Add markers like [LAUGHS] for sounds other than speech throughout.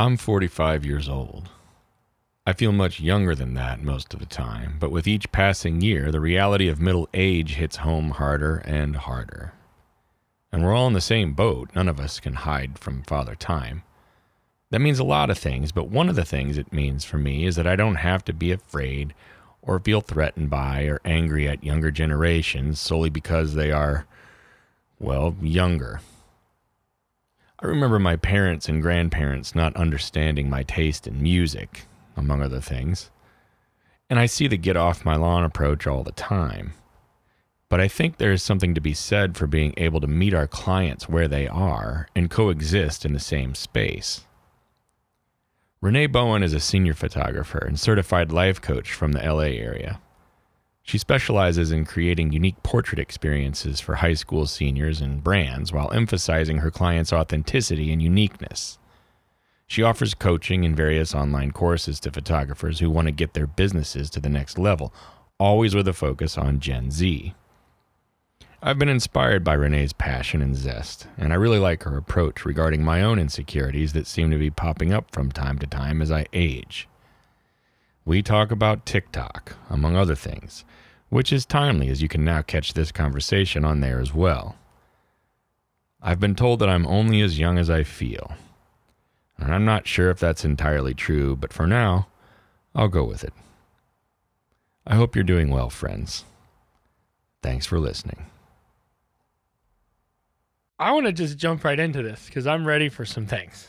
I'm 45 years old. I feel much younger than that most of the time, but with each passing year, the reality of middle age hits home harder and harder. And we're all in the same boat. None of us can hide from Father Time. That means a lot of things, but one of the things it means for me is that I don't have to be afraid or feel threatened by or angry at younger generations solely because they are, well, younger. I remember my parents and grandparents not understanding my taste in music, among other things. And I see the get off my lawn approach all the time. But I think there is something to be said for being able to meet our clients where they are and coexist in the same space. Renee Bowen is a senior photographer and certified life coach from the LA area. She specializes in creating unique portrait experiences for high school seniors and brands while emphasizing her clients' authenticity and uniqueness. She offers coaching and various online courses to photographers who want to get their businesses to the next level, always with a focus on Gen Z. I've been inspired by Renee's passion and zest, and I really like her approach regarding my own insecurities that seem to be popping up from time to time as I age. We talk about TikTok, among other things, which is timely as you can now catch this conversation on there as well. I've been told that I'm only as young as I feel, and I'm not sure if that's entirely true, but for now, I'll go with it. I hope you're doing well, friends. Thanks for listening. I want to just jump right into this because I'm ready for some things.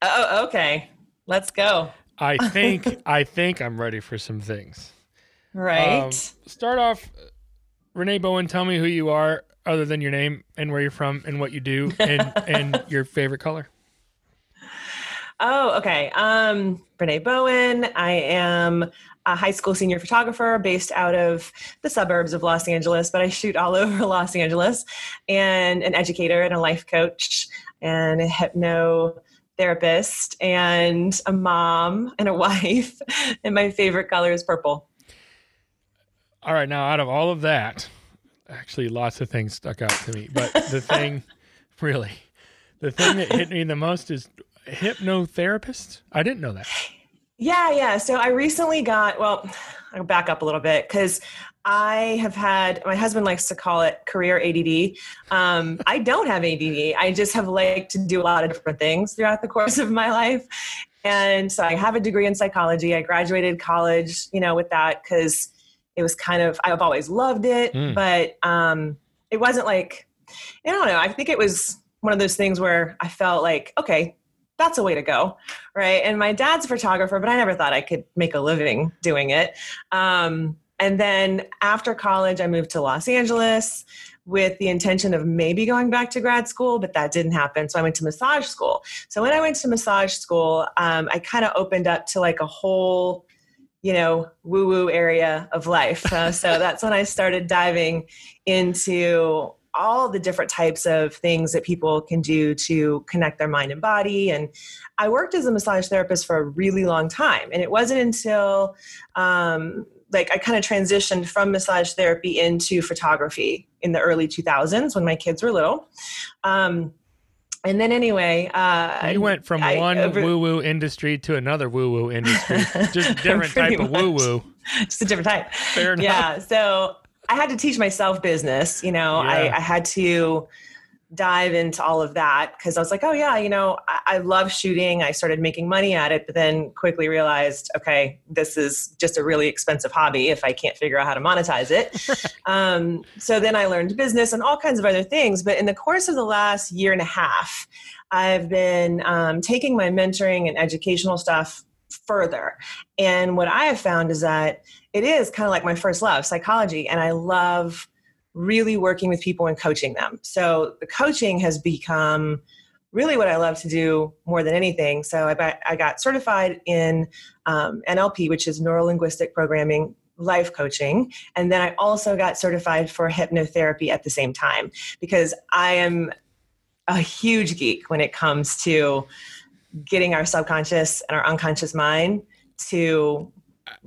Uh, oh, okay. Let's go. I [LAUGHS] think I think I'm ready for some things. Right. Um, start off, Renee Bowen. Tell me who you are, other than your name and where you're from and what you do and [LAUGHS] and your favorite color. Oh, okay. Um, Renee Bowen. I am a high school senior photographer based out of the suburbs of Los Angeles, but I shoot all [LAUGHS] over Los Angeles, and an educator and a life coach and a hypnotherapist and a mom and a [LAUGHS] wife. and my favorite color is purple. All right, now out of all of that, actually lots of things stuck out to me, but the [LAUGHS] thing really the thing that hit me the most is hypnotherapist? I didn't know that. Yeah, yeah. So I recently got, well, I'll back up a little bit because I have had, my husband likes to call it career ADD. Um, I don't have ADD. I just have liked to do a lot of different things throughout the course of my life. And so I have a degree in psychology. I graduated college, you know, with that because it was kind of, I've always loved it, mm. but um, it wasn't like, I don't know. I think it was one of those things where I felt like, okay, that's a way to go right and my dad's a photographer but i never thought i could make a living doing it um, and then after college i moved to los angeles with the intention of maybe going back to grad school but that didn't happen so i went to massage school so when i went to massage school um, i kind of opened up to like a whole you know woo woo area of life uh, so [LAUGHS] that's when i started diving into all the different types of things that people can do to connect their mind and body. And I worked as a massage therapist for a really long time. And it wasn't until um, like I kind of transitioned from massage therapy into photography in the early 2000s when my kids were little. Um, and then anyway, uh, you went from I, one uh, woo woo industry to another woo woo industry, [LAUGHS] just different type of woo woo. Just a different type. Fair enough. Yeah. So I had to teach myself business. You know, yeah. I, I, had to dive into all of that because I was like, oh yeah, you know, I, I, love shooting. I started making money at it, but then quickly realized, okay, this is just a really expensive hobby if I can't figure out how to monetize it. [LAUGHS] um, so then I learned business and all kinds of other things. But in the course of the last year and a half, I've been um, taking my mentoring and educational stuff further. And what I have found is that it is kind of like my first love, psychology. And I love really working with people and coaching them. So the coaching has become really what I love to do more than anything. So I, I got certified in um, NLP, which is neuro linguistic programming life coaching. And then I also got certified for hypnotherapy at the same time because I am a huge geek when it comes to getting our subconscious and our unconscious mind to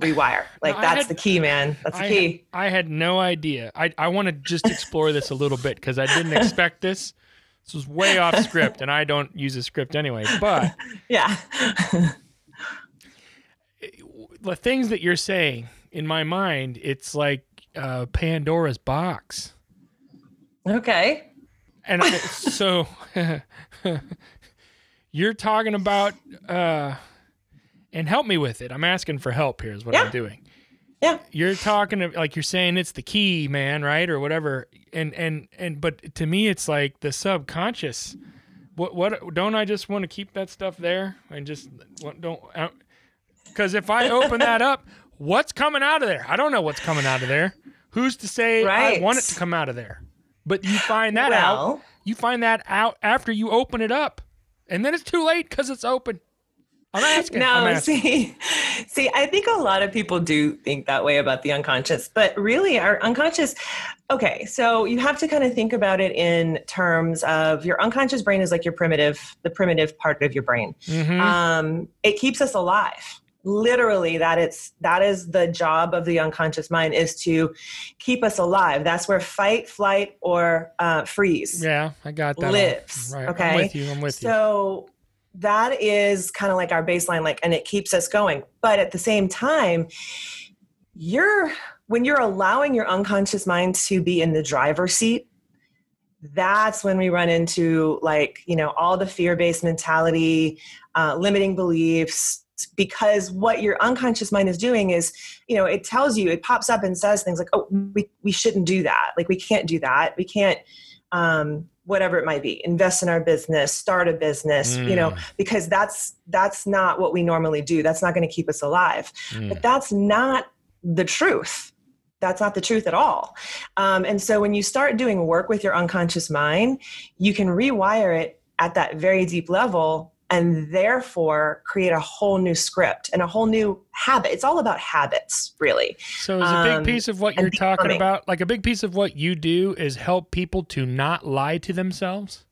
rewire. Like no, that's had, the key, man. That's the I key. Had, I had no idea. I, I want to just explore this a little bit because I didn't [LAUGHS] expect this. This was way off script, and I don't use a script anyway. But [LAUGHS] yeah, the things that you're saying in my mind, it's like uh, Pandora's box. Okay. And so [LAUGHS] you're talking about, uh, and help me with it. I'm asking for help here, is what yeah. I'm doing. Yeah. You're talking to, like you're saying it's the key, man, right? Or whatever. And and and but to me it's like the subconscious. What what don't I just want to keep that stuff there and just don't because if I open that up, [LAUGHS] what's coming out of there? I don't know what's coming out of there. Who's to say right. I want it to come out of there? But you find that well, out. You find that out after you open it up, and then it's too late because it's open. I'm asking. No, I'm asking. see, see, I think a lot of people do think that way about the unconscious, but really, our unconscious. Okay, so you have to kind of think about it in terms of your unconscious brain is like your primitive, the primitive part of your brain. Mm-hmm. Um, it keeps us alive literally that it's that is the job of the unconscious mind is to keep us alive that's where fight flight or uh, freeze yeah i got that lives right. okay i'm with you i'm with you so that is kind of like our baseline like and it keeps us going. But at the same time you're when you're allowing your unconscious mind to be in the driver's seat that's when we run into like you know all the fear-based mentality uh, limiting beliefs because what your unconscious mind is doing is you know it tells you it pops up and says things like oh we, we shouldn't do that. Like we can't do that. We can't um, whatever it might be invest in our business start a business mm. you know mm. because that's that's not what we normally do that's not going to keep us alive mm. but that's not the truth that's not the truth at all um, and so when you start doing work with your unconscious mind you can rewire it at that very deep level and therefore create a whole new script and a whole new habit. It's all about habits, really. So, is a big um, piece of what you're talking about, like a big piece of what you do, is help people to not lie to themselves?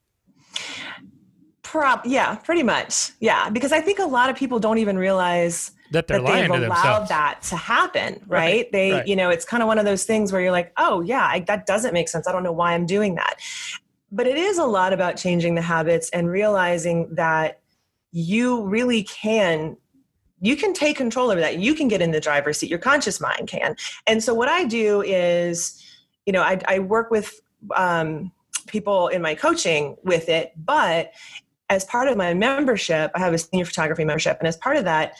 Prop, yeah, pretty much, yeah. Because I think a lot of people don't even realize that they're that lying they've to allowed themselves. that to happen, right? right they, right. you know, it's kind of one of those things where you're like, oh yeah, I, that doesn't make sense. I don't know why I'm doing that. But it is a lot about changing the habits and realizing that you really can you can take control over that. You can get in the driver's seat. Your conscious mind can. And so what i do is you know i, I work with um, people in my coaching with it but as part of my membership i have a senior photography membership and as part of that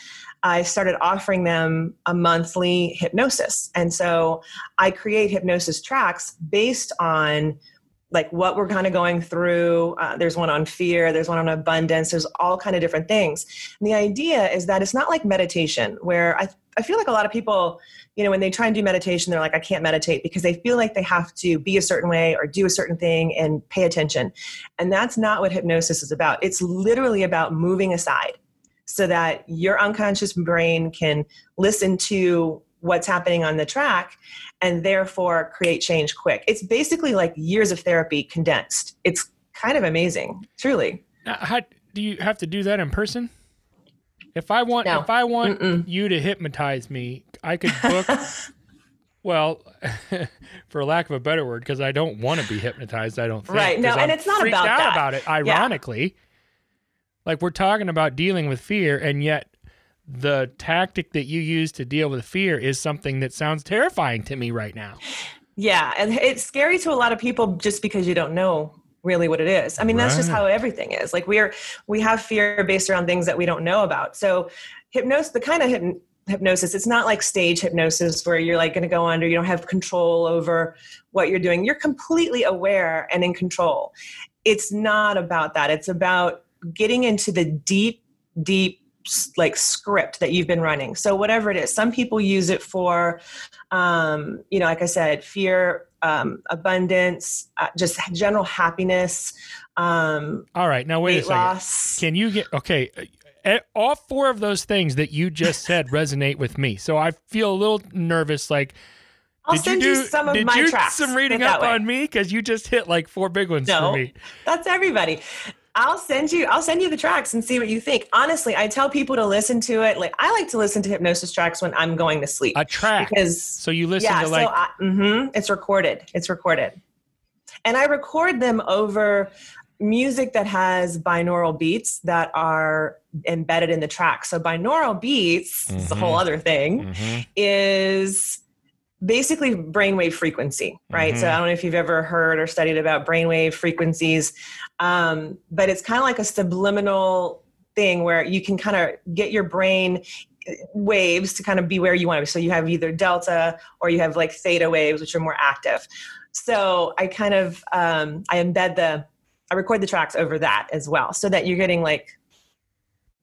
I started offering them a monthly hypnosis. And so I create hypnosis tracks based on like what we're kind of going through uh, there's one on fear there's one on abundance there's all kind of different things. And the idea is that it's not like meditation where I, I feel like a lot of people you know when they try and do meditation they're like i can't meditate because they feel like they have to be a certain way or do a certain thing and pay attention. And that's not what hypnosis is about. It's literally about moving aside so that your unconscious brain can listen to what's happening on the track and therefore create change quick. It's basically like years of therapy condensed. It's kind of amazing, truly. Now, how, do you have to do that in person? If I want, no. if I want Mm-mm. you to hypnotize me, I could book. [LAUGHS] well, [LAUGHS] for lack of a better word, because I don't want to be hypnotized. I don't think. Right. No, and I'm it's not about out that. about it. Ironically, yeah. like we're talking about dealing with fear, and yet the tactic that you use to deal with fear is something that sounds terrifying to me right now. Yeah, and it's scary to a lot of people just because you don't know really what it is. I mean, right. that's just how everything is. Like we're we have fear based around things that we don't know about. So hypnosis, the kind of hypn- hypnosis, it's not like stage hypnosis where you're like going to go under, you don't have control over what you're doing. You're completely aware and in control. It's not about that. It's about getting into the deep, deep like script that you've been running. So whatever it is, some people use it for, um, you know, like I said, fear, um, abundance, uh, just general happiness. Um, All right, now wait a second. loss. Can you get okay? eh, All four of those things that you just said [LAUGHS] resonate with me. So I feel a little nervous. Like, I'll did send you you, do some of did my you tracks. some reading up way. on me because you just hit like four big ones No. for me. That's everybody. I'll send you. I'll send you the tracks and see what you think. Honestly, I tell people to listen to it. Like I like to listen to hypnosis tracks when I'm going to sleep A track. because So you listen yeah, to like so I, hmm it's recorded. It's recorded, and I record them over music that has binaural beats that are embedded in the track. So binaural beats, it's a whole Mhm. other thing, Mhm. is basically brainwave frequency, right? So Mhm. I don't know if you've ever heard or studied about brainwave frequencies, um, but it's kind of like a subliminal thing where you can kind of get your brain uh, waves to kind of be where you want to be. So you have either delta or you have like theta waves, which are more active. So I kind of um, I embed the I record the tracks over that as well, so that you're getting like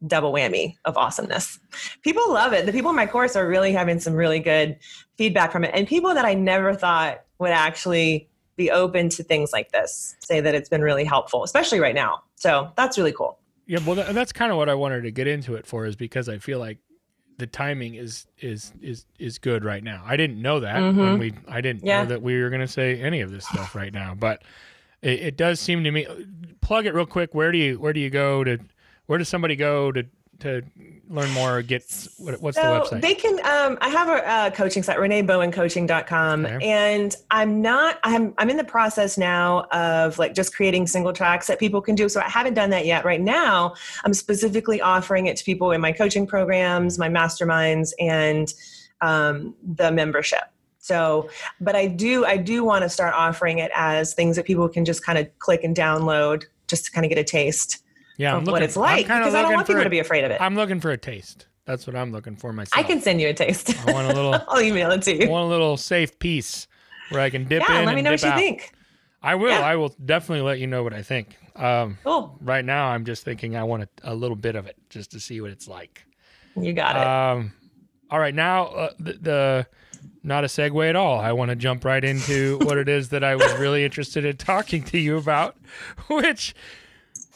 double whammy of awesomeness. People love it. The people in my course are really having some really good feedback from it, and people that I never thought would actually be open to things like this say that it's been really helpful, especially right now. So that's really cool. yeah. Well, that's kind of what I wanted to get into it for, is because I feel like the timing is is is is good right now. I didn't know that when Mhm. we I didn't Yeah. know that we were going to say any of this stuff right now, but it, it does seem to me. Plug it real quick. Where do you where do you go to? Where does somebody go to to learn more? Or get what, what's the so website? they can um, i have a, uh coaching site reneebowencoaching.com Okay. and i'm not i'm i'm in the process now of like just creating single tracks that people can do so i haven't done that yet right now i'm specifically offering it to people in my coaching programs my masterminds and um, the membership so but i do i do want to start offering it as things that people can just kind of click and download just to kind of get a taste yeah, of what it's like I'm because i don't looking want for people a- to be afraid of it I'm looking for a taste. That's what I'm looking for myself. i can send you a taste I want a little. [LAUGHS] i'll email it to I you want a little safe piece where I can dip yeah in let me know what you out. think I will. Yeah. I will definitely let you know what I think. Um, cool right now, I'm just thinking I want a, a little bit of it just to see what it's like. you got it Um, all right, now uh, the, the not a segue at all. I want to jump right into [LAUGHS] what it is that I was really interested in talking to you about, [LAUGHS] which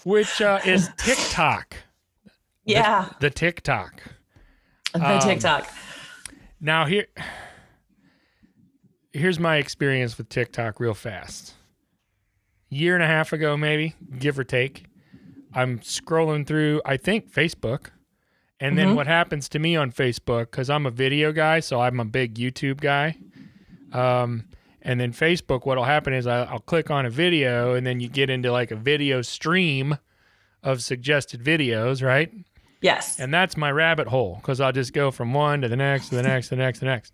which uh, is TikTok. [LAUGHS] yeah The TikTok. the um, tiktok Now here here's my experience with TikTok real fast. Year and a half ago maybe, give or take. I'm scrolling through I think Facebook. And then Mhm. what happens to me on Facebook cuz I'm a video guy, so I'm a big YouTube guy. Um and then Facebook what'll happen is I, I'll click on a video and then you get into like a video stream of suggested videos, right? yes And that's my rabbit hole because I'll just go from one to the next, to the next, to the next, to the next.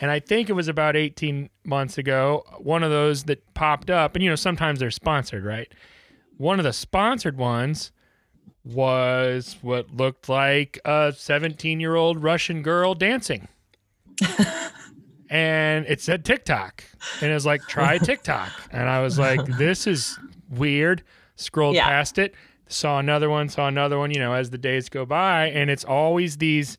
And I think it was about 18 months ago, one of those that popped up, and you know, sometimes they're sponsored, right? One of the sponsored ones was what looked like a 17 year old Russian girl dancing. [LAUGHS] and it said TikTok. And it was like, try [LAUGHS] TikTok. And I was like, this is weird. Scrolled Yeah. past it, saw another one, saw another one, you know, as the days go by. And it's always these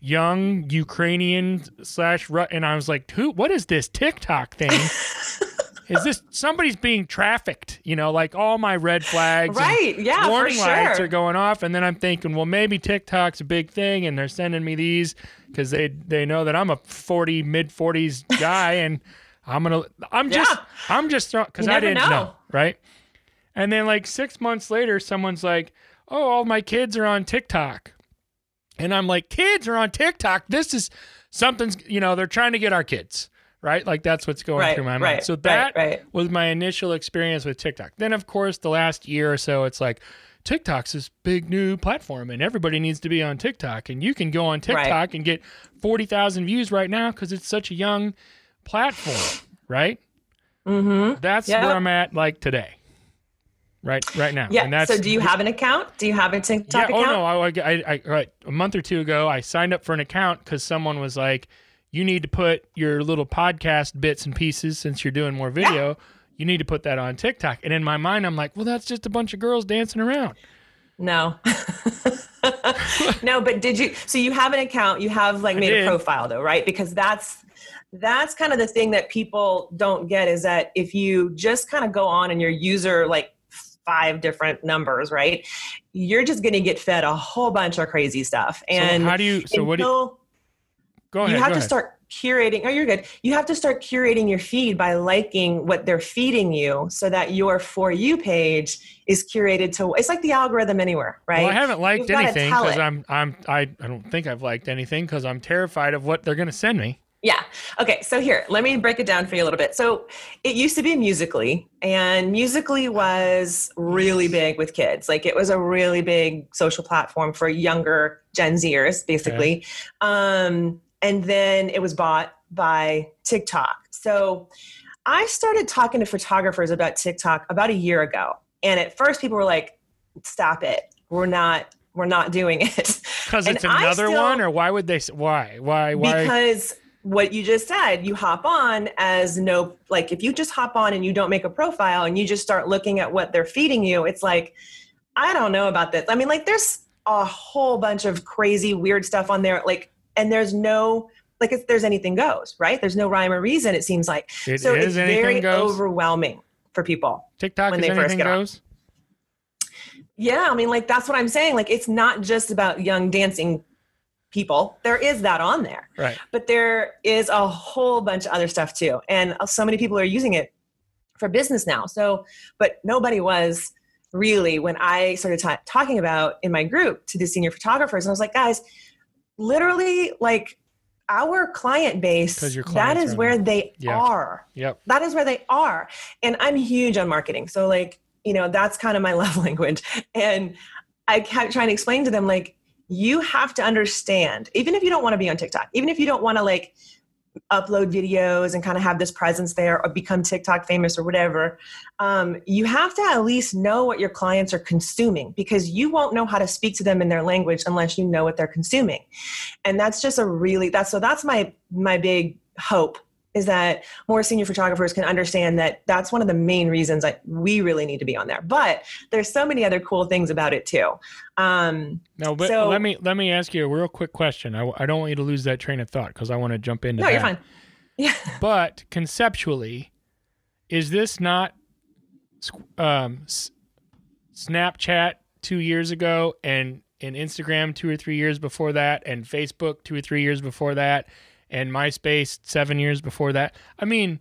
young Ukrainian slash and I was like, who what is this TikTok thing? [LAUGHS] is this somebody's being trafficked? You know, like all my red flags. and right yeah warning lights are going off and then i'm thinking well maybe tiktok's a big thing and they're sending me these because they they know that i'm a 40 mid 40s guy and i'm gonna i'm just Yeah. i'm just because i didn't know. know. right and then like six months later someone's like oh all my kids are on tiktok and i'm like kids are on tiktok this is something's you know they're trying to get our kids right like that's what's going right through my mind right so that right was my initial experience with TikTok. Then, of course, the last year or so, it's like TikTok's this big new platform, and everybody needs to be on TikTok. And you can go on TikTok and get forty thousand views right now because it's such a young platform, right? mm-hmm That's Yeah. where I'm at, like today, right, right now. yeah And that's so do you have an account do you have a tiktok yeah, oh account no, I, I, I, right, a month or two ago, I signed up for an account because someone was like, "You need to put your little podcast bits and pieces since you're doing more video. You need to put that on TikTok." And in my mind, I'm like, "Well, that's just a bunch of girls dancing around." No. [LAUGHS] no, but did you? So you have an account, you have like made a profile though, right? Because that's that's kind of the thing that people don't get is that if you just kind of go on and your user like five different numbers, right? You're just going to get fed a whole bunch of crazy stuff. And so how do you? So what do you? Go ahead. you have to ahead. start curating oh you're good you have to start curating your feed by liking what they're feeding you so that your for you page is curated to it's like the algorithm anywhere right Well, I haven't liked You've anything because. I'm I'm I, I don't think I've liked anything because I'm terrified of what they're going to send me. Yeah. Okay. So here, let me break it down for you a little bit. So it used to be Musical.ly, and Musical.ly was really big with kids. Like it was a really big social platform for younger Gen Zers, basically. Um, and then it was bought by TikTok. So I started talking to photographers about TikTok about a year ago. And at first, people were like, "Stop it! We're not. We're not doing it." [LAUGHS] Because it's another still- one, or why would they? Why? Why? Why? because what you just said you hop on as no like if you just hop on and you don't make a profile and you just start looking at what they're feeding you it's like i don't know about this i mean like there's a whole bunch of crazy weird stuff on there like and there's no like if there's anything goes right there's no rhyme or reason it seems like It so is it's very goes. overwhelming for people TikTok when they first get on. Yeah, I mean, like that's what I'm saying. Like, it's not just about young dancing people. There is that on there, Right. but there is a whole bunch of other stuff too. And so many people are using it for business now. So, but nobody was really when I started ta- talking about in my group to the senior photographers. And I was like, guys, literally, like our client base that is where they Yeah. are Yep. that is where they are and i'm huge on marketing so like you know that's kind of my [LAUGHS] love language and i kept trying to explain to them like you have to understand even if you don't want to be on tiktok even if you don't want to like upload videos and kind of have this presence there or become tiktok famous or whatever um, you have to at least know what your clients are consuming because you won't know how to speak to them in their language unless you know what they're consuming. And that's just a really that's so that's my my big hope is that more senior photographers can understand that that's one of the main reasons that we really need to be on there. But there's so many other cool things about it too. Um, No, but So- let me let me ask you a real quick question. I, I don't want you to lose that train of thought because I want to jump into no, that. you're fine. [LAUGHS] Yeah. But conceptually, is this not um, Snapchat two years ago and and Instagram two or three years before that and Facebook two or three years before that and MySpace seven years before that? I mean,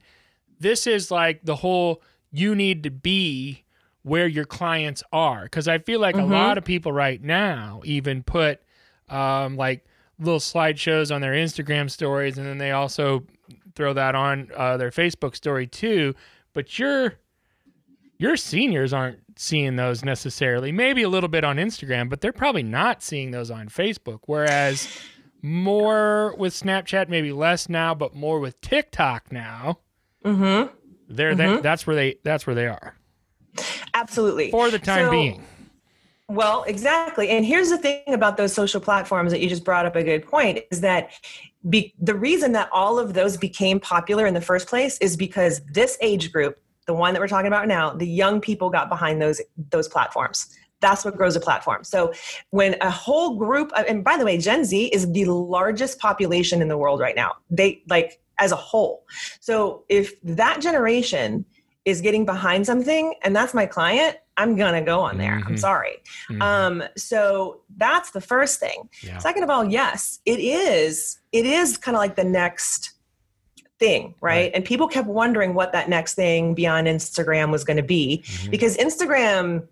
this is like the whole you need to be where your clients are because I feel like Mhm. a lot of people right now even put um, like little slideshows on their Instagram stories and then they also throw that on uh, their Facebook story too. But your your seniors aren't seeing those necessarily. Maybe a little bit on Instagram, but they're probably not seeing those on Facebook. Whereas more with Snapchat, maybe less now, but more with TikTok now. Mm-hmm. They're they, that's where they that's where they are Absolutely. for the time So- being. Well, exactly. And here's the thing about those social platforms that you just brought up a good point is that be, the reason that all of those became popular in the first place is because this age group, the one that we're talking about now, the young people got behind those those platforms. That's what grows a platform. So when a whole group, and by the way, Gen Z is the largest population in the world right now. They like as a whole. So if that generation is getting behind something, and that's my client, I'm gonna go on there. I'm Mhm. sorry. Mhm. Um, so that's the first thing. Yeah. Second of all, yes, it is. It is kind of like the next thing, right? Right. And people kept wondering what that next thing beyond Instagram was going to be Mhm. because Instagram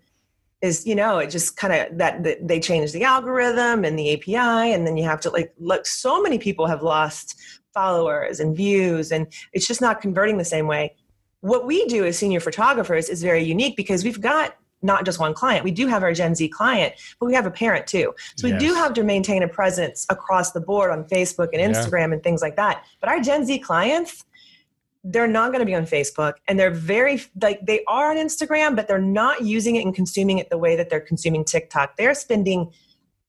is, you know, it just kind of that, that they change the algorithm and the API, and then you have to like look. So many people have lost followers and views, and it's just not converting the same way. What we do as senior photographers is very unique because we've got not just one client. We do have our Gen Z client, but we have a parent too. So we do have to maintain a presence across the board on Facebook and Yeah. Instagram and things like that. But our Gen Z clients, they're not going to be on Facebook and they're very like they are on Instagram, but they're not using it and consuming it the way that they're consuming TikTok. They're spending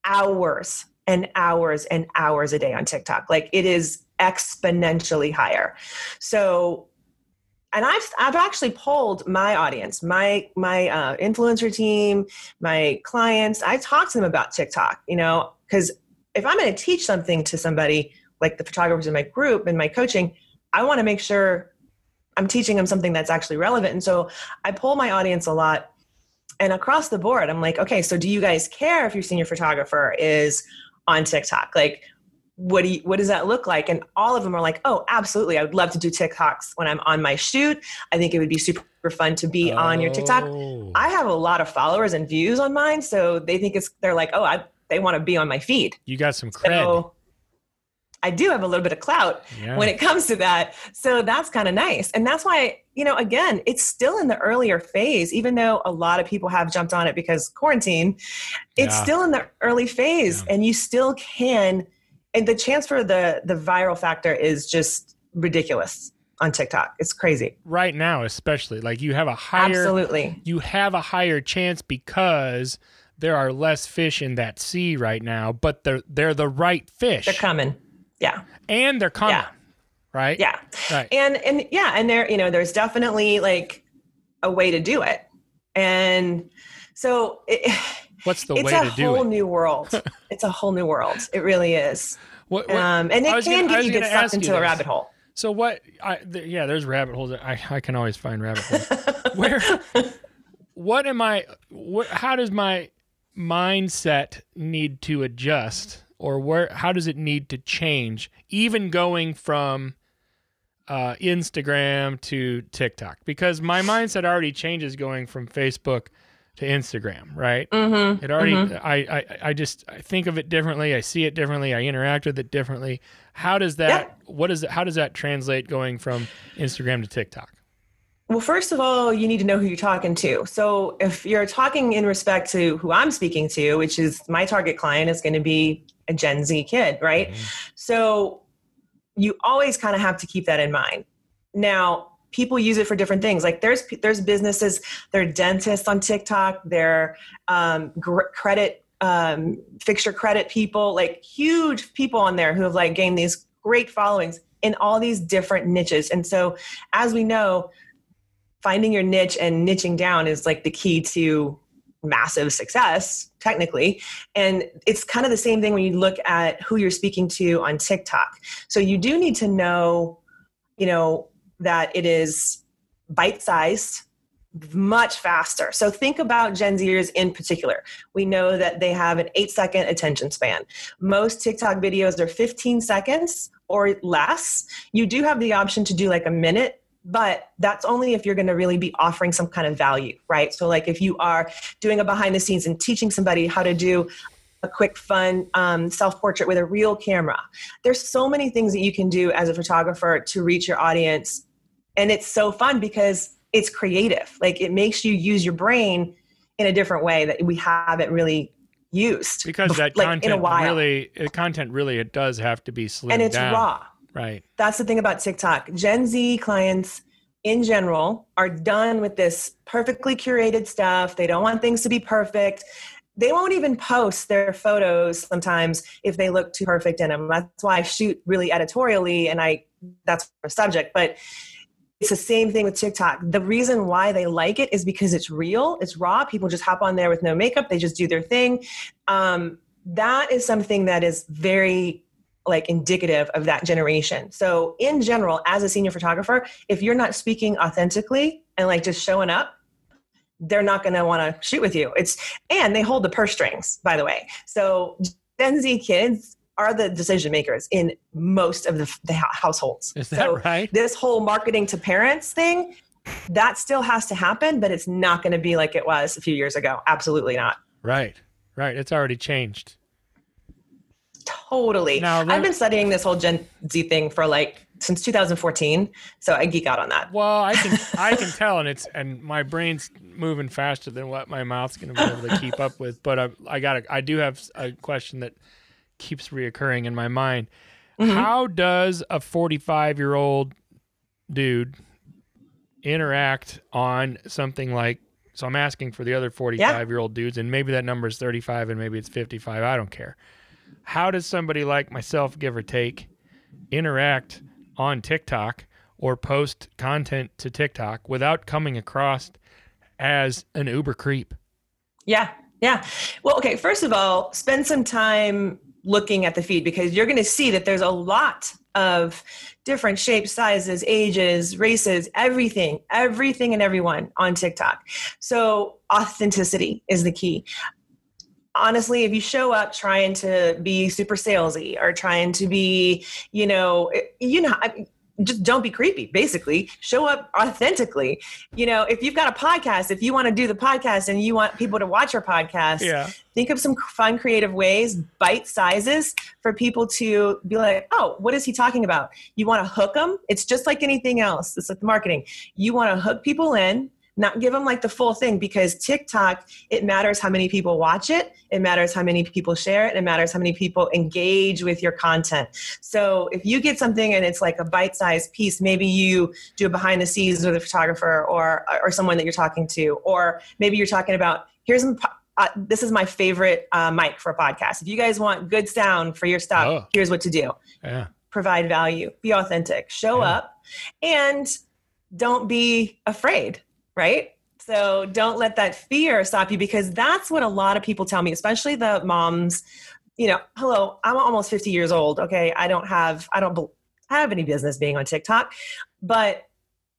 hours and hours and hours a day on TikTok. Like it is exponentially higher. So and I've I've actually polled my audience, my my uh, influencer team, my clients. I talked to them about TikTok, you know, because if I'm going to teach something to somebody like the photographers in my group and my coaching, I want to make sure I'm teaching them something that's actually relevant. And so I pull my audience a lot, and across the board, I'm like, okay, so do you guys care if your senior photographer is on TikTok? Like, what do you, what does that look like? And all of them are like, oh, absolutely. I would love to do TikToks when I'm on my shoot. I think it would be super fun to be oh. on your TikTok. Oh. I have a lot of followers and views on mine, so they think it's they're like, oh, I they want to be on my feed. You got some cred. So I do have a little bit of clout yeah. when it comes to that. So that's kind of nice. And that's why, you know, again, it's still in the earlier phase, even though a lot of people have jumped on it because quarantine, it's Yeah. still in the early phase Yeah. and you still can and the chance for the the viral factor is just ridiculous on TikTok. It's crazy. right now, especially like you have a higher Absolutely. you have a higher chance because there are less fish in that sea right now, but they're they're the right fish They're coming. Yeah. and they're coming, Yeah. right? Yeah. right. and and yeah and there you know there's definitely like a way to do it and so it, [SIGHS] What's the it's way a to do whole it? new world [LAUGHS] it's a whole new world it really is What, what- um, and it can gonna- get you get sucked into a rabbit hole so what? I th- yeah, there's rabbit holes. I I can always find rabbit holes. [LAUGHS] Where? What am I? What? How does my mindset need to adjust, or where? How does it need to change? Even going from uh, Instagram to TikTok, because my mindset already changes going from Facebook to Instagram, right? mm-hmm. It already, I, I, I just I think of it differently. I see it differently. I interact with it differently. How does that? What is? How does that translate going from Instagram to TikTok? Well, first of all, you need to know who you're talking to. So, if you're talking in respect to who I'm speaking to, which is my target client, is going to be a Gen Z kid, right? So, you always kind of have to keep that in mind. Now, people use it for different things. Like there's there's businesses, they're dentists on TikTok, they're um, gr- credit um, fixture credit people, like huge people on there who have like gained these great followings in all these different niches. And so, as we know, finding your niche and niching down is like the key to massive success technically. And it's kind of the same thing when you look at who you're speaking to on TikTok. So you do need to know you know that it is bite sized much faster. So think about gen zers in particular. We know that they have an 8 second attention span. Most TikTok videos are 15 seconds or less. You do have the option to do like a minute but that's only if you're going to really be offering some kind of value, right? So, like if you are doing a behind the scenes and teaching somebody how to do a quick, fun um, self portrait with a real camera, there's so many things that you can do as a photographer to reach your audience. And it's so fun because it's creative. Like it makes you use your brain in a different way that we haven't really used Because that like, in a content while. really, the content really, it does have to be slimmed and it's down. raw. Right. that's the thing about TikTok. Gen Z clients in general are done with this perfectly curated stuff. They don't want things to be perfect. They won't even post their photos sometimes if they look too perfect in them. That's why I shoot really editorially and I that's a subject, but it's the same thing with TikTok. The reason why they like it is because it's real, it's raw. People just hop on there with no makeup, they just do their thing. Um, that is something that is very like indicative of that generation. So in general, as a senior photographer, if you're not speaking authentically and like just showing up, they're not going to want to shoot with you. It's and they hold the purse strings, by the way. So Gen Z kids are the decision makers in most of the, the households. Is that so right? this whole marketing to parents thing, that still has to happen, but it's not going to be like it was a few years ago. Absolutely not. Right. Right. It's already changed. Totally. Now, I've been studying this whole Gen Z thing for like since 2014, so I geek out on that. Well, I can [LAUGHS] I can tell, and it's and my brain's moving faster than what my mouth's going to be able to keep up with. But I, I got I do have a question that keeps reoccurring in my mind. Mhm. How does a 45 year old dude interact on something like? So I'm asking for the other 45 year old dudes, and maybe that number is 35, and maybe it's 55. I don't care. How does somebody like myself, give or take, interact on TikTok or post content to TikTok without coming across as an uber creep? Yeah. Yeah. Well, okay. First of all, spend some time looking at the feed because you're going to see that there's a lot of different shapes, sizes, ages, races, everything, everything and everyone on TikTok. So authenticity is the key. Honestly, if you show up trying to be super salesy or trying to be, you know, you know, just don't be creepy basically. Show up authentically. You know if you've got a podcast if you want to do the podcast and you want people to watch your podcast yeah. think of some fun creative ways bite sizes for people to be like oh what is he talking about? You want to hook them it's just like anything else. It's like marketing. You want to hook people in not give them like the full thing because TikTok, it matters how many people watch it, it matters how many people share it, it matters how many people engage with your content. So if you get something and it's like a bite-sized piece, maybe you do a behind the scenes with a photographer or or someone that you're talking to, or maybe you're talking about here's uh, this is my favorite uh, mic for a podcast. If you guys want good sound for your stuff, oh. here's what to do. Yeah. Provide value, be authentic, show yeah. up, and don't be afraid right? So don't let that fear stop you because that's what a lot of people tell me, especially the moms. You know, hello, I'm almost 50 years old. Okay, I don't have I don't have any business being on TikTok, but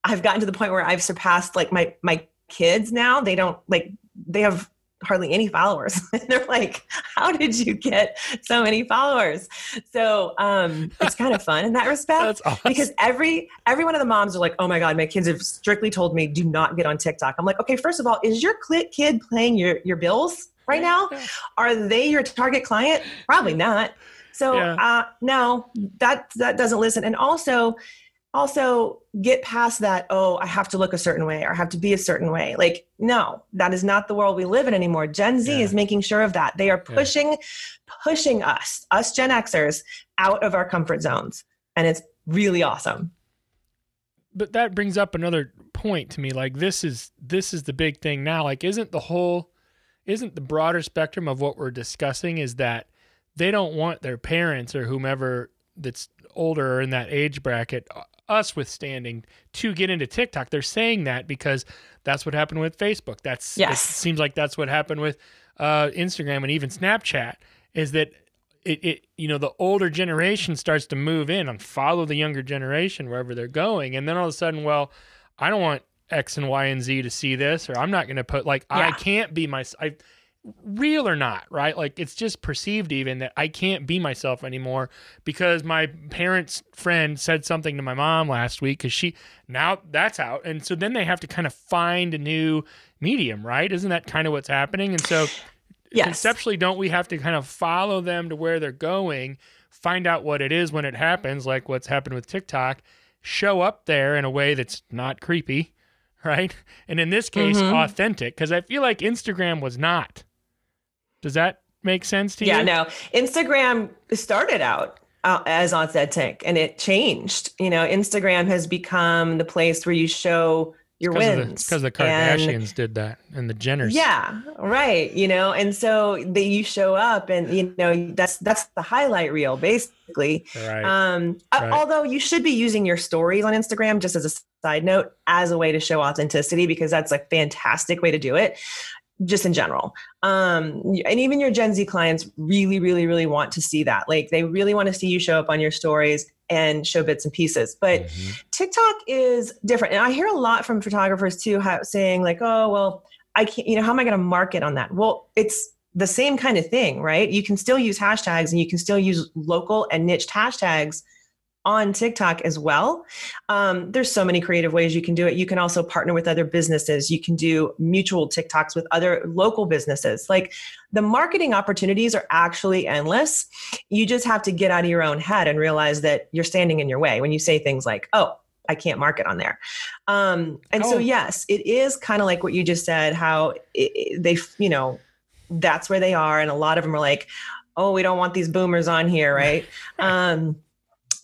I've gotten to the point where I've surpassed like my my kids now. They don't like they have hardly any followers. [LAUGHS] they're like, how did you get so many followers? So um, it's kind of [LAUGHS] fun in that respect awesome. because every every one of the moms are like, oh my god, my kids have strictly told me do not get on TikTok. I'm like, okay, first of all, is your kid playing your your bills right now? Are they your target client? Probably not. So yeah. uh, no, that that doesn't listen. And also, also get past that oh i have to look a certain way or I have to be a certain way. Like no that is not the world we live in anymore. Gen z yeah. is making sure of that. They are pushing yeah. pushing us us gen xers out of our comfort zones. And it's really awesome. But that brings up another point to me. Like this is this is the big thing now. Like isn't the whole isn't the broader spectrum of what we're discussing is that they don't want their parents or whomever that's older or in that age bracket us withstanding to get into TikTok. They're saying that because that's what happened with Facebook. That's yes. It seems like that's what happened with uh, Instagram and even Snapchat. Is that it, it? You know, the older generation starts to move in and follow the younger generation wherever they're going, and then all of a sudden, well, I don't want X and Y and Z to see this, or I'm not going to put like yeah. I can't be my. I, real or not, right? Like it's just perceived even that I can't be myself anymore because my parents' friend said something to my mom last week because she now that's out. And so then they have to kind of find a new medium, right? Isn't that kind of what's happening? And so [SIGHS] yes. conceptually, don't we have to kind of follow them to where they're going, find out what it is when it happens, like what's happened with TikTok, show up there in a way that's not creepy, [LAUGHS] right? And in this case, mm-hmm. authentic, because I feel like Instagram was not does that make sense to you? Yeah, no. Instagram started out uh, as authentic and it changed. You know, Instagram has become the place where you show your wins. Because the, the, Kardashians and, did that and the Jenners. Yeah, right. You know, and so that you show up and you know that's that's the highlight reel basically. Right. Um, right. although you should be using your stories on Instagram just as a side note as a way to show authenticity because that's a fantastic way to do it just in general. Um, and even your Gen Z clients really, really, really want to see that. Like they really want to see you show up on your stories and show bits and pieces. But mm-hmm. TikTok is different. And I hear a lot from photographers too how, saying, like, oh, well, I can't, you know, how am I going to market on that? Well, it's the same kind of thing, right? You can still use hashtags and you can still use local and niched hashtags on TikTok as well. Um, there's so many creative ways you can do it. You can also partner with other businesses. You can do mutual TikToks with other local businesses. Like the marketing opportunities are actually endless. You just have to get out of your own head and realize that you're standing in your way when you say things like, oh, I can't market on there. Um, and oh. so, yes, it is kind of like what you just said, how it, it, they, you know, that's where they are. And a lot of them are like, oh, we don't want these boomers on here, right? [LAUGHS] um,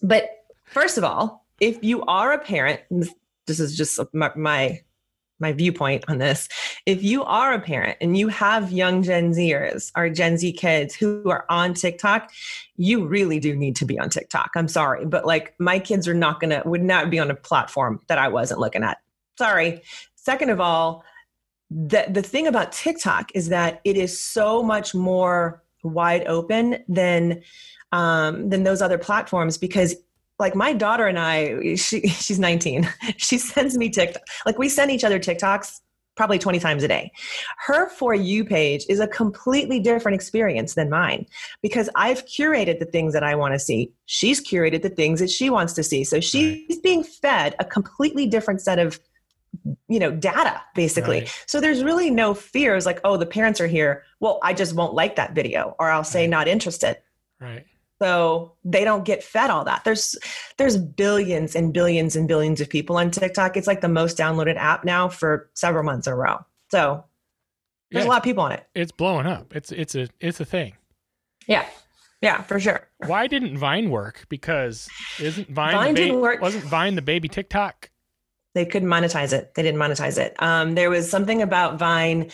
but first of all, if you are a parent, this is just my, my my viewpoint on this. If you are a parent and you have young Gen Zers or Gen Z kids who are on TikTok, you really do need to be on TikTok. I'm sorry, but like my kids are not going to would not be on a platform that I wasn't looking at. Sorry. Second of all, the the thing about TikTok is that it is so much more wide open than um, than those other platforms because like my daughter and I, she [LAUGHS] she's 19. [LAUGHS] She sends me TikTok. Like we send each other TikToks probably 20 times a day. Her for you page is a completely different experience than mine because I've curated the things that I want to see. She's curated the things that she wants to see. So she's right. being fed a completely different set of you know data basically right. so there's really no fears like oh the parents are here well i just won't like that video or i'll say right. not interested right so they don't get fed all that. There's there's billions and billions and billions of people on tiktok. It's like the most downloaded app now for several months in a row. So there's yeah, a lot of people on it. It's blowing up. It's it's a it's a thing. Yeah. Yeah for sure. Why didn't vine work? Because isn't vine, vine ba- didn't work. wasn't vine the baby tiktok? They couldn't monetize it. They didn't monetize it. Um, there was something about vine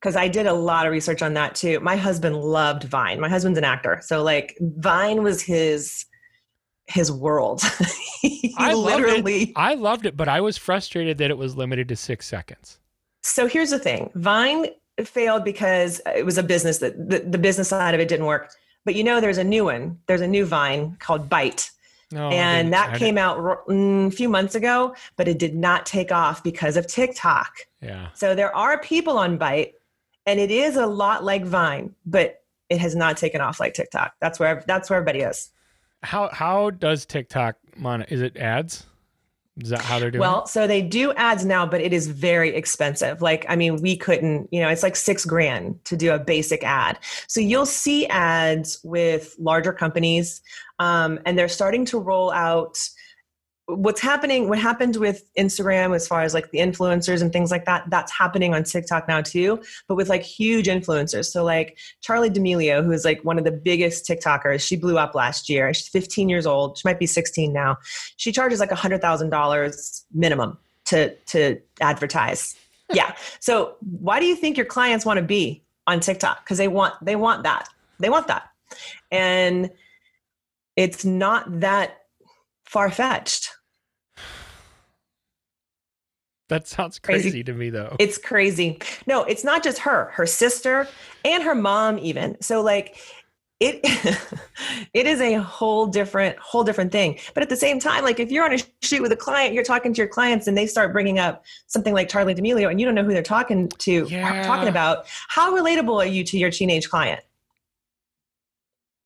because I did a lot of research on that too. My husband loved Vine. My husband's an actor, so like Vine was his his world. [LAUGHS] I literally loved I loved it, but I was frustrated that it was limited to 6 seconds. So here's the thing. Vine failed because it was a business that the, the business side of it didn't work. But you know there's a new one. There's a new Vine called Byte. No, and that came out mm, a few months ago, but it did not take off because of TikTok. Yeah. So there are people on Byte and it is a lot like Vine, but it has not taken off like TikTok. That's where that's where everybody is. How how does TikTok mon? Is it ads? Is that how they're doing? Well, it? so they do ads now, but it is very expensive. Like, I mean, we couldn't, you know, it's like six grand to do a basic ad. So you'll see ads with larger companies, um, and they're starting to roll out what's happening what happened with instagram as far as like the influencers and things like that that's happening on tiktok now too but with like huge influencers. So like charli d'amelio who is like one of the biggest tiktokers she blew up last year. She's 15 years old. She might be 16 now. She charges like $100000 minimum to to advertise. [LAUGHS] Yeah. So why do you think your clients want to be on tiktok? Because they want they want that. They want that. And it's not that far-fetched that sounds crazy, crazy, to me, though. It's crazy. No, it's not just her, her sister, and her mom, even. So, like, it [LAUGHS] it is a whole different whole different thing but at the same time like if you're on a shoot with a client you're talking to your clients and they start bringing up something like charli d'amelio and you don't know who they're talking to uh, yeah. talking about how relatable are you to your teenage client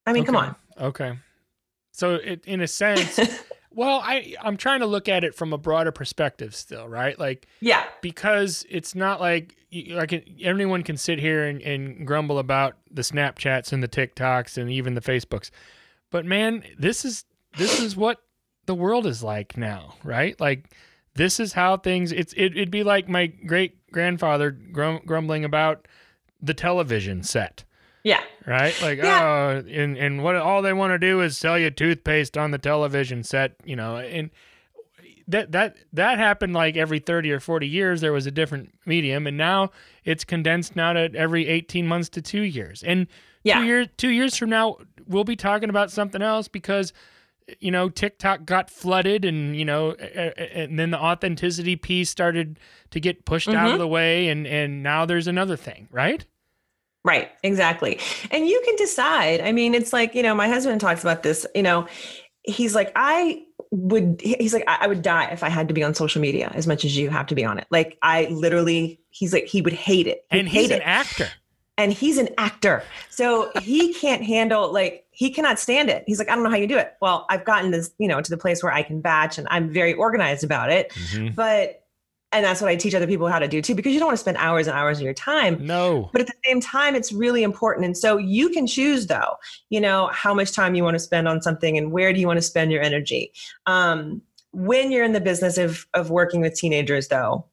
i mean okay. come on okay so it, in a sense [LAUGHS] Well, I I'm trying to look at it from a broader perspective still, right? Like yeah, because it's not like like anyone can sit here and, and grumble about the Snapchats and the TikToks and even the Facebooks, but man, this is this is what the world is like now, right? Like this is how things. It's it, it'd be like my great grandfather grum, grumbling about the television set yeah. Right? Like, yeah. oh, and, and what all they want to do is sell you toothpaste on the television set, you know, and that that that happened like every 30 or 40 years there was a different medium and now it's condensed now to every 18 months to 2 years. And yeah. 2 years 2 years from now we'll be talking about something else because you know TikTok got flooded and you know and then the authenticity piece started to get pushed mm-hmm. out of mm-hmm. the way and and now there's another thing, right? Right, exactly. And you can decide. I mean, it's like, you know, my husband talks about this, you know, he's like, I would, he's like, I would die if I had to be on social media as much as you have to be on it. Like, I literally, he's like, he would hate it. He'd and he's an it. actor. And he's an actor. So he can't handle, like, he cannot stand it. He's like, I don't know how you do it. Well, I've gotten this, you know, to the place where I can batch and I'm very organized about it. Mm-hmm. But and that's what I teach other people how to do too, because you don't want to spend hours and hours of your time. No. But at the same time, it's really important. And so you can choose though, you know, how much time you want to spend on something and where do you want to spend your energy. Um, when you're in the business of of working with teenagers though,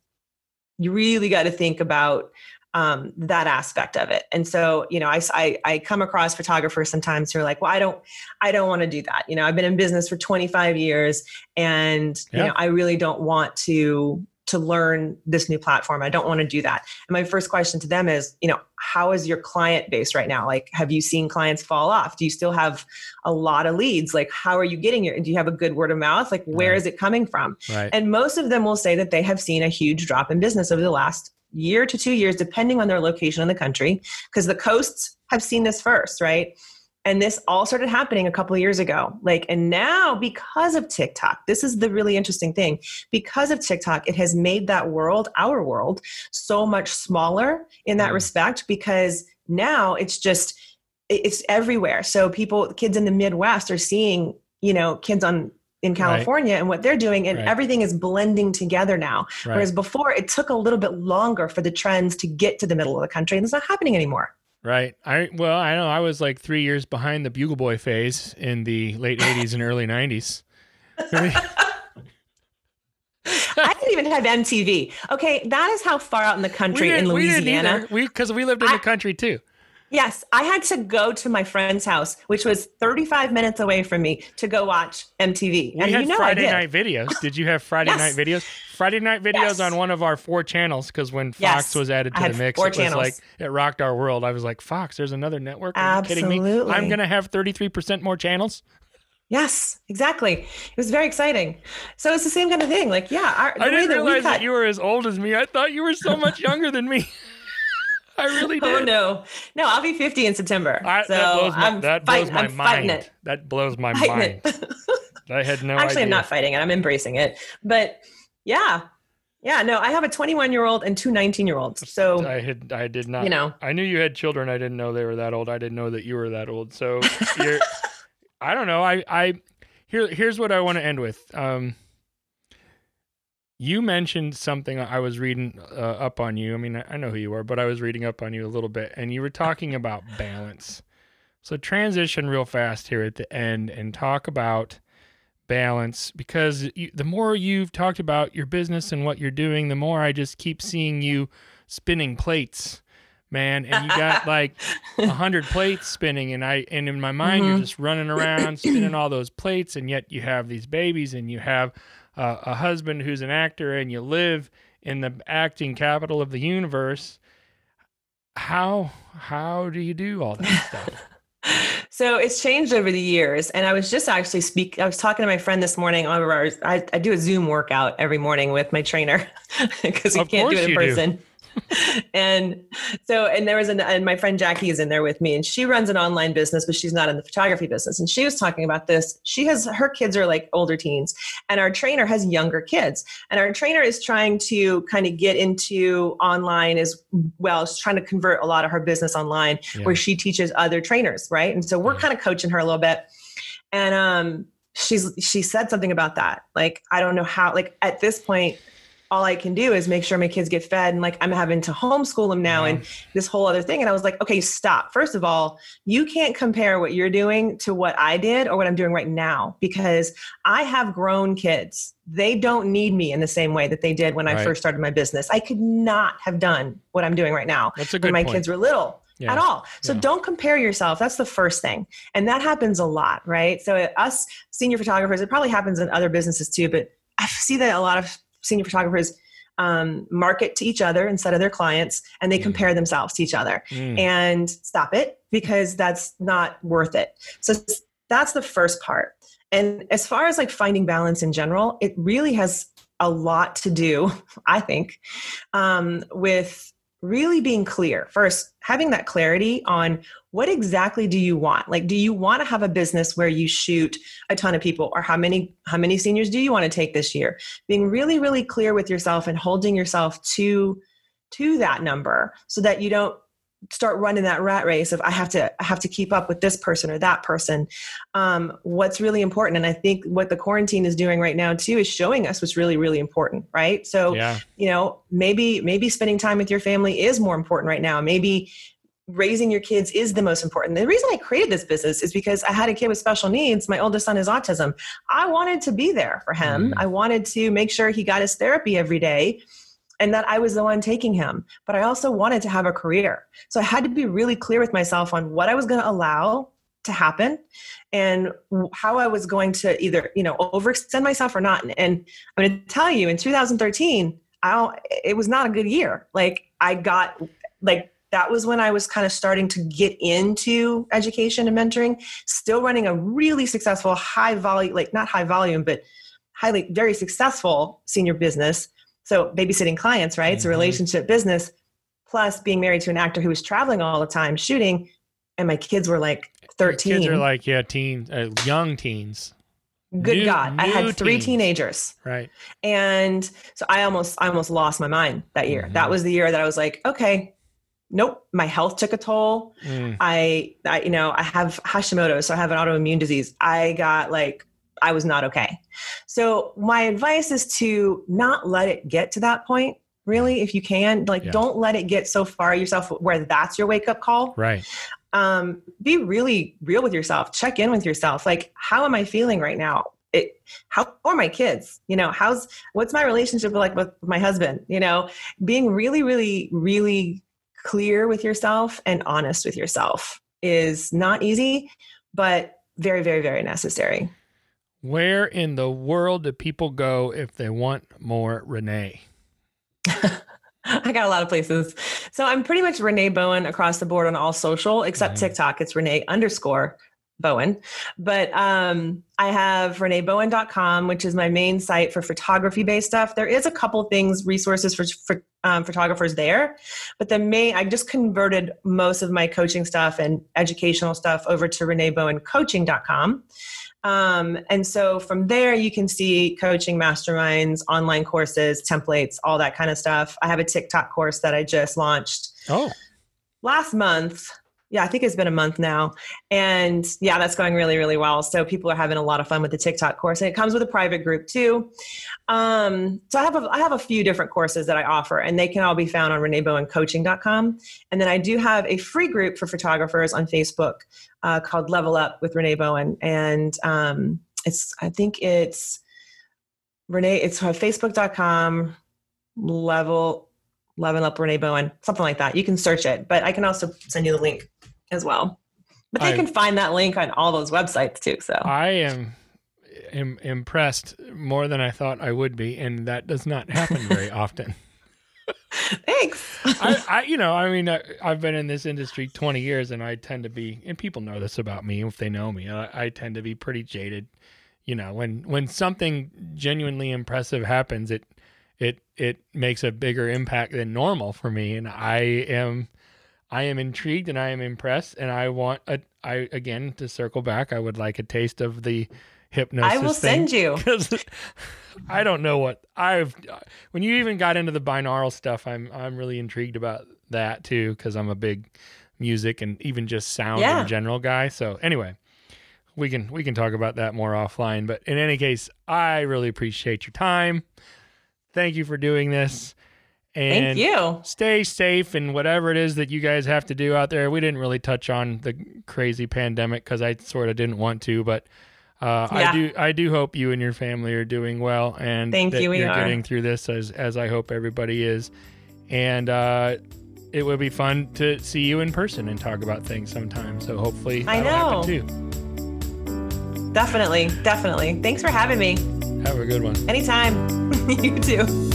you really got to think about um, that aspect of it. And so, you know, I, I, I come across photographers sometimes who are like, well, I don't, I don't want to do that. You know, I've been in business for 25 years and, yeah. you know, I really don't want to to learn this new platform. I don't want to do that. And my first question to them is, you know, how is your client base right now? Like, have you seen clients fall off? Do you still have a lot of leads? Like, how are you getting your, do you have a good word of mouth? Like, where Right. is it coming from? Right. And most of them will say that they have seen a huge drop in business over the last year to two years, depending on their location in the country, because the coasts have seen this first, right? And this all started happening a couple of years ago. Like, and now because of TikTok, this is the really interesting thing. Because of TikTok, it has made that world, our world, so much smaller in that Mm. respect because now it's just, it's everywhere. So people, kids in the Midwest are seeing, you know, kids on, in Right. California and what they're doing, and Right. everything is blending together now. right. Whereas before, it took a little bit longer for the trends to get to the middle of the country, and it's not happening anymore. Right. I well, I know I was like three years behind the Bugle Boy phase in the late '80s and early '90s. I didn't even have MTV. Okay, that is how far out in the country in Louisiana. We because we lived in I- the country too. Yes, I had to go to my friend's house, which was 35 minutes away from me, to go watch MTV. We and had you know Friday I did. night videos. Did you have Friday Yes. night videos? Friday night videos Yes. on one of our four channels because when Fox Yes. was added to the mix, it was channels. like it rocked our world. I was like, Fox, there's another network. Are you kidding me? I'm gonna have 33 percent more channels. Yes, exactly. It was very exciting. So it's the same kind of thing. Like, yeah, our, I didn't that realize got- that you were as old as me. I thought you were so much younger than me. [LAUGHS] I really did. Oh no, no! I'll be 50 in September. I, so that blows my, I'm that blows my I'm mind. it. That blows my Fighting mind. [LAUGHS] I had no Actually, idea. I'm not fighting it. I'm embracing it. But yeah, yeah. No, I have a 21 year old and two 19 year olds. So I had I did not you know, I knew you had children. I didn't know they were that old. I didn't know that you were that old. So [LAUGHS] you're I don't know. I I here here's what I want to end with. Um you mentioned something I was reading uh, up on you. I mean, I know who you are, but I was reading up on you a little bit and you were talking about [LAUGHS] balance. So transition real fast here at the end and talk about balance because you, the more you've talked about your business and what you're doing, the more I just keep seeing you spinning plates, man. And you got [LAUGHS] like a hundred plates spinning, and I and in my mind you're Mhm. just running around spinning all those plates, and yet you have these babies, and you have uh, a husband who's an actor, and you live in the acting capital of the universe. How how do you do all that [LAUGHS] stuff? so it's changed over the years. And I was just actually speak. I was talking to my friend this morning. On our, I, I do a Zoom workout every morning with my trainer [LAUGHS] because we can't do it in person do. [LAUGHS] and so, and there was an, and my friend Jackie is in there with me, and she runs an online business, but she's not in the photography business. And she was talking about this. She has her kids are like older teens, and our trainer has younger kids. And our trainer is trying to kind of get into online as well. She's trying to convert a lot of her business online Yeah. where she teaches other trainers, right? And so we're Yeah. kind of coaching her a little bit. And um she's she said something about that. Like I don't know how like at this point all I can do is make sure my kids get fed and like I'm having to homeschool them now and this whole other thing and I was like, okay, stop. First of all, you can't compare what you're doing to what I did or what I'm doing right now because I have grown kids. They don't need me in the same way that they did when I first started my business. I could not have done what I'm doing right now That's a good when my point. kids were little Yeah. at all. So Yeah. don't compare yourself. That's the first thing. And that happens a lot, right? So us senior photographers, it probably happens in other businesses too, but I see that a lot of senior photographers um, market to each other instead of their clients and they Mm. compare themselves to each other Mm. and stop it because that's not worth it. So that's the first part. And as far as like finding balance in general, it really has a lot to do, [LAUGHS] I think, um, with really being clear. First, having that clarity on what exactly do you want? Like, do you want to have a business where you shoot a ton of people, or how many how many seniors do you want to take this year? Being really, really clear with yourself and holding yourself to to that number so that you don't start running that rat race of I have to I have to keep up with this person or that person. Um, what's really important, and I think what the quarantine is doing right now too, is showing us what's really really important, right? So yeah. you know maybe maybe spending time with your family is more important right now. Maybe raising your kids is the most important. The reason I created this business is because I had a kid with special needs. My oldest son has autism. I wanted to be there for him. Mhm. I wanted to make sure he got his therapy every day and that I was the one taking him. But I also wanted to have a career. So I had to be really clear with myself on what I was going to allow to happen and how I was going to either, you know, overextend myself or not. And, and I'm going to tell you in 2013, I it was not a good year. Like I got like that was when I was kind of starting to get into education and mentoring, still running a really successful high volume, like not high volume, but highly very successful senior business. So babysitting clients, right? Mm-hmm. It's a relationship business, plus being married to an actor who was traveling all the time shooting. And my kids were like 13. kids are like, yeah, teens, uh, young teens. Good new, God. New I had three teens. teenagers. Right. And so I almost I almost lost my mind that year. Mm-hmm. That was the year that I was like, okay, nope, my health took a toll. Mm. I, I, you know, I have Hashimoto, so I have an autoimmune disease. I got like, I was not okay. So my advice is to not let it get to that point. Really, if you can, like, yeah. don't let it get so far yourself where that's your wake up call. Right. Um, be really real with yourself. Check in with yourself. Like, how am I feeling right now? It, how are my kids you know how's what's my relationship like with my husband you know being really really really clear with yourself and honest with yourself is not easy, but very, very, very necessary. Where in the world do people go if they want more Renee? [LAUGHS] I got a lot of places. So I'm pretty much Renee Bowen across the board on all social except mm-hmm. TikTok. It's Renee underscore Bowen. But um, I have reneebowen.com, which is my main site for photography based stuff. There is a couple things, resources for, for um, photographers there, but the main, I just converted most of my coaching stuff and educational stuff over to reneebowencoaching.com. Um, and so from there, you can see coaching masterminds, online courses, templates, all that kind of stuff. I have a TikTok course that I just launched. Oh. Last month, yeah, I think it's been a month now. And yeah, that's going really, really well. So people are having a lot of fun with the TikTok course. And it comes with a private group too. Um, so I have a, I have a few different courses that I offer, and they can all be found on reneebowencoaching.com. And then I do have a free group for photographers on Facebook uh, called Level Up with Renee Bowen. And um, it's I think it's Renee, it's facebook.com level level up Renee Bowen, something like that. You can search it, but I can also send you the link as well. But they I, can find that link on all those websites too. So I am, am impressed more than I thought I would be, and that does not happen very [LAUGHS] often. [LAUGHS] Thanks. I, I, you know, I mean, I, have been in this industry 20 years, and I tend to be, and people know this about me if they know me. I, I tend to be pretty jaded. You know, when when something genuinely impressive happens, it it it makes a bigger impact than normal for me, and I am I am intrigued and I am impressed, and I want a I again to circle back. I would like a taste of the hypnosis. I will thing, send you [LAUGHS] because I don't know what I've. When you even got into the binaural stuff, I'm I'm really intrigued about that too because I'm a big music and even just sound yeah. in general guy. So anyway, we can we can talk about that more offline. But in any case, I really appreciate your time. Thank you for doing this. And Thank you. Stay safe and whatever it is that you guys have to do out there. We didn't really touch on the crazy pandemic because I sort of didn't want to, but uh, yeah. I do. I do hope you and your family are doing well, and Thank that you, you're are. getting through this as as I hope everybody is. And uh, it would be fun to see you in person and talk about things sometime. So hopefully, I know. too. Definitely, definitely. Thanks for having me. Have a good one. Anytime. [LAUGHS] you too.